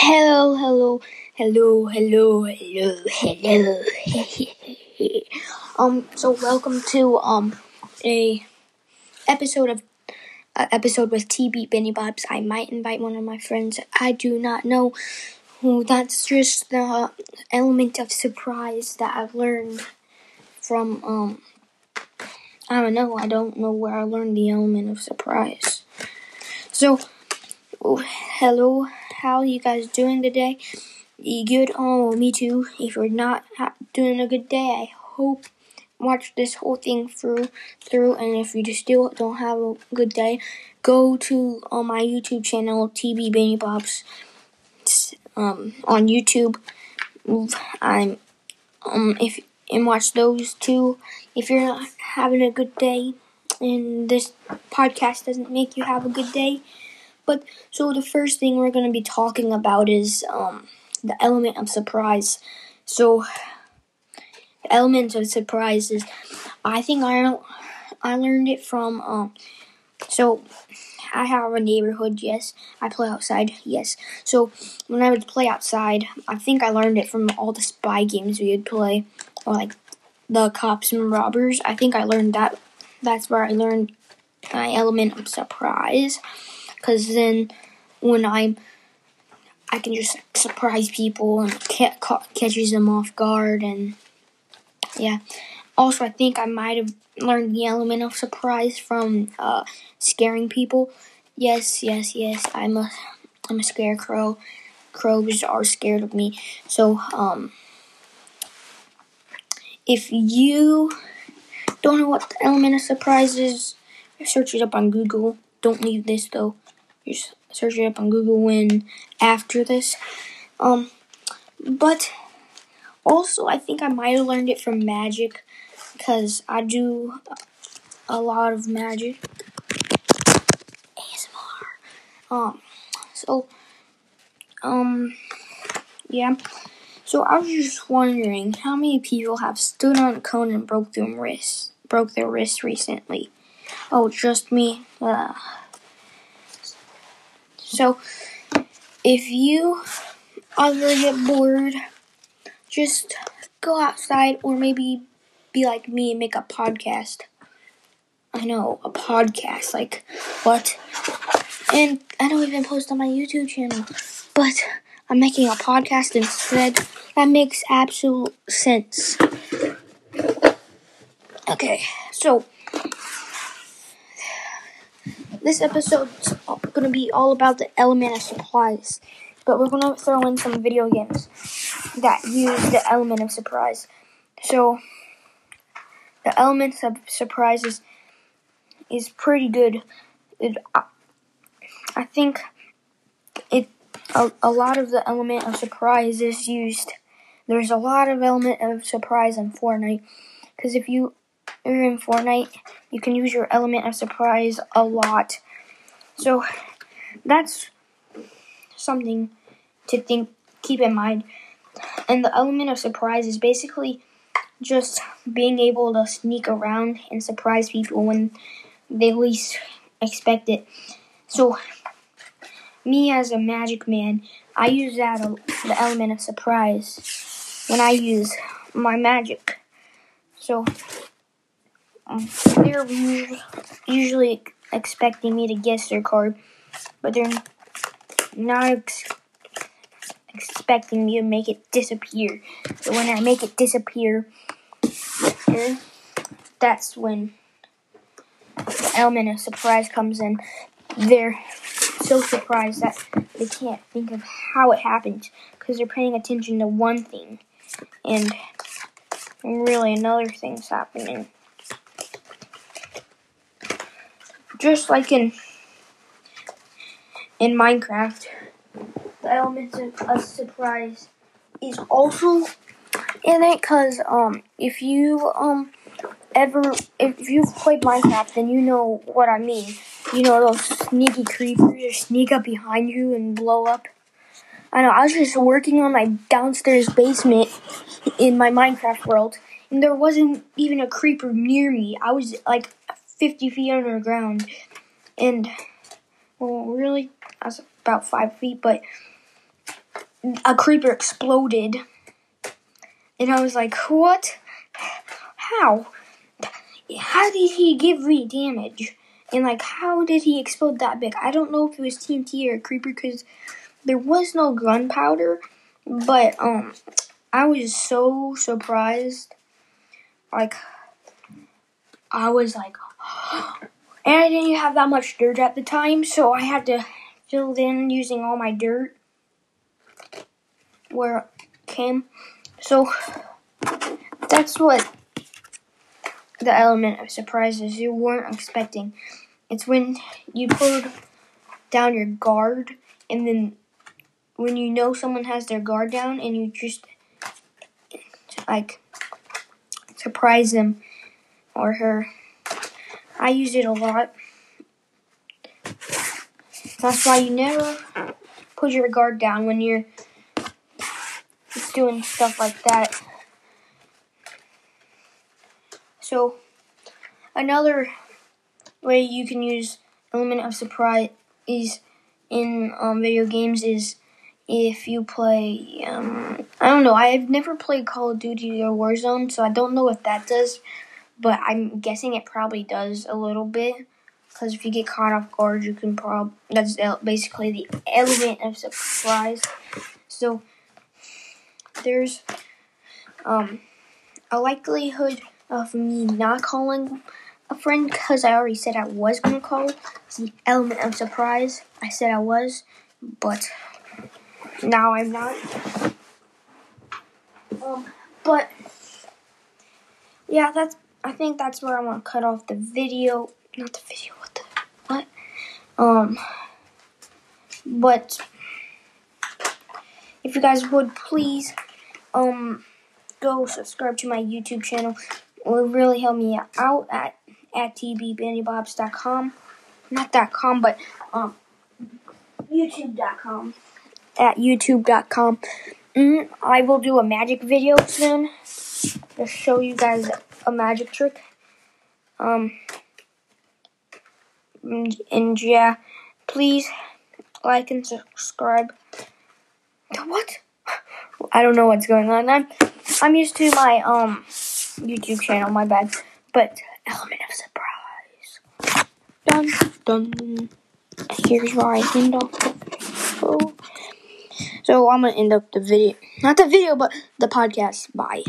Hello, hello, hello, hello, hello, hello. um, so welcome to um a episode of uh, episode with TB Benny Bobs. I might invite one of my friends. I do not know. who. That's just the element of surprise that I've learned from um. I don't know. I don't know where I learned the element of surprise. So, oh, hello, how you guys doing today? You good? Oh, me too. If you're not doing a good day, I hope watch this whole thing through through. And if you just still don't have a good day, go to uh, my YouTube channel, TB Benny Bobs. Um, on YouTube. I'm um if and watch those two. If you're not having a good day, and this podcast doesn't make you have a good day. But so the first thing we're going to be talking about is um, the element of surprise. So the element of surprise is, I think I I learned it from um. So I have a neighborhood. Yes, I play outside. Yes. So when I would play outside, I think I learned it from all the spy games we would play, or like the cops and robbers. I think I learned that. That's where I learned my element of surprise. Cause then when I'm, I can just surprise people and ca- ca- catches them off guard and yeah. Also, I think I might have learned the element of surprise from uh, scaring people. Yes, yes, yes. I'm a I'm a scarecrow. Crows are scared of me. So um, if you don't know what the element of surprise is, search it up on Google. Don't leave this though. Just search it up on Google when after this. Um, but also I think I might have learned it from magic because I do a lot of magic. ASMR. Um, so um, yeah. So I was just wondering how many people have stood on a cone and broke their wrist, broke their wrist recently. Oh, just me. Uh, so if you ever get bored, just go outside or maybe be like me and make a podcast. I know, a podcast. Like, what? And I don't even post on my YouTube channel. But I'm making a podcast instead. That makes absolute sense. Okay, so this episode's gonna be all about the element of surprise, but we're gonna throw in some video games that use the element of surprise. So the element of surprise is, is pretty good. It, I, I think it a, a lot of the element of surprise is used. There's a lot of element of surprise in Fortnite because if you are in Fortnite, you can use your element of surprise a lot. So that's something to think keep in mind. And the element of surprise is basically just being able to sneak around and surprise people when they least expect it. So me as a magic man, I use that uh, the element of surprise when I use my magic. So Um, they're usually expecting me to guess their card, but they're not ex- expecting me to make it disappear. So when I make it disappear, that's when the element of surprise comes in. They're so surprised that they can't think of how it happened because they're paying attention to one thing and really another thing's happening. Just like in in Minecraft, the element of a surprise is also in it because um if you um ever if you've played Minecraft then you know what I mean. You know those sneaky creepers that sneak up behind you and blow up. I know I was just working on my downstairs basement in my Minecraft world and there wasn't even a creeper near me. I was like 50 feet underground and well really was about five feet but a creeper exploded. And I was like, what? How? How did he give me damage? And like, how did he explode that big? I don't know if it was TNT or a creeper because there was no gunpowder. But um, I was so surprised. Like, I was like, and I didn't have that much dirt at the time, so I had to fill it in using all my dirt where it came. So that's what the element of surprise is you weren't expecting. It's when you put down your guard and then when you know someone has their guard down and you just like surprise them or her. I use it a lot. That's why you never put your guard down when you're doing stuff like that. So, another way you can use element of surprise is in um, video games is if you play. Um, I don't know. I've never played Call of Duty or Warzone, so I don't know what that does. But I'm guessing it probably does a little bit. Because if you get caught off guard, you can prob. That's basically the element of surprise. So there's um a likelihood of me not calling a friend because I already said I was gonna call. It's the element of surprise. I said I was, but now I'm not. Um, but yeah, that's. I think that's where I want to cut off the video. Not the video. What the what? Um, but if you guys would please, um, go subscribe to my YouTube channel. It will really help me out at at tbbandybobs.com. Not dot com, but um, youtube.com at youtube.com. Mm, I will do a magic video soon to show you guys a magic trick. Um, and, yeah, please like and subscribe. What? I don't know what's going on. I'm I'm used to my um YouTube channel. My bad. But element of surprise. Dun dun. Here's where I end off. Oh. So I'm gonna end up the video, not the video, but the podcast. Bye.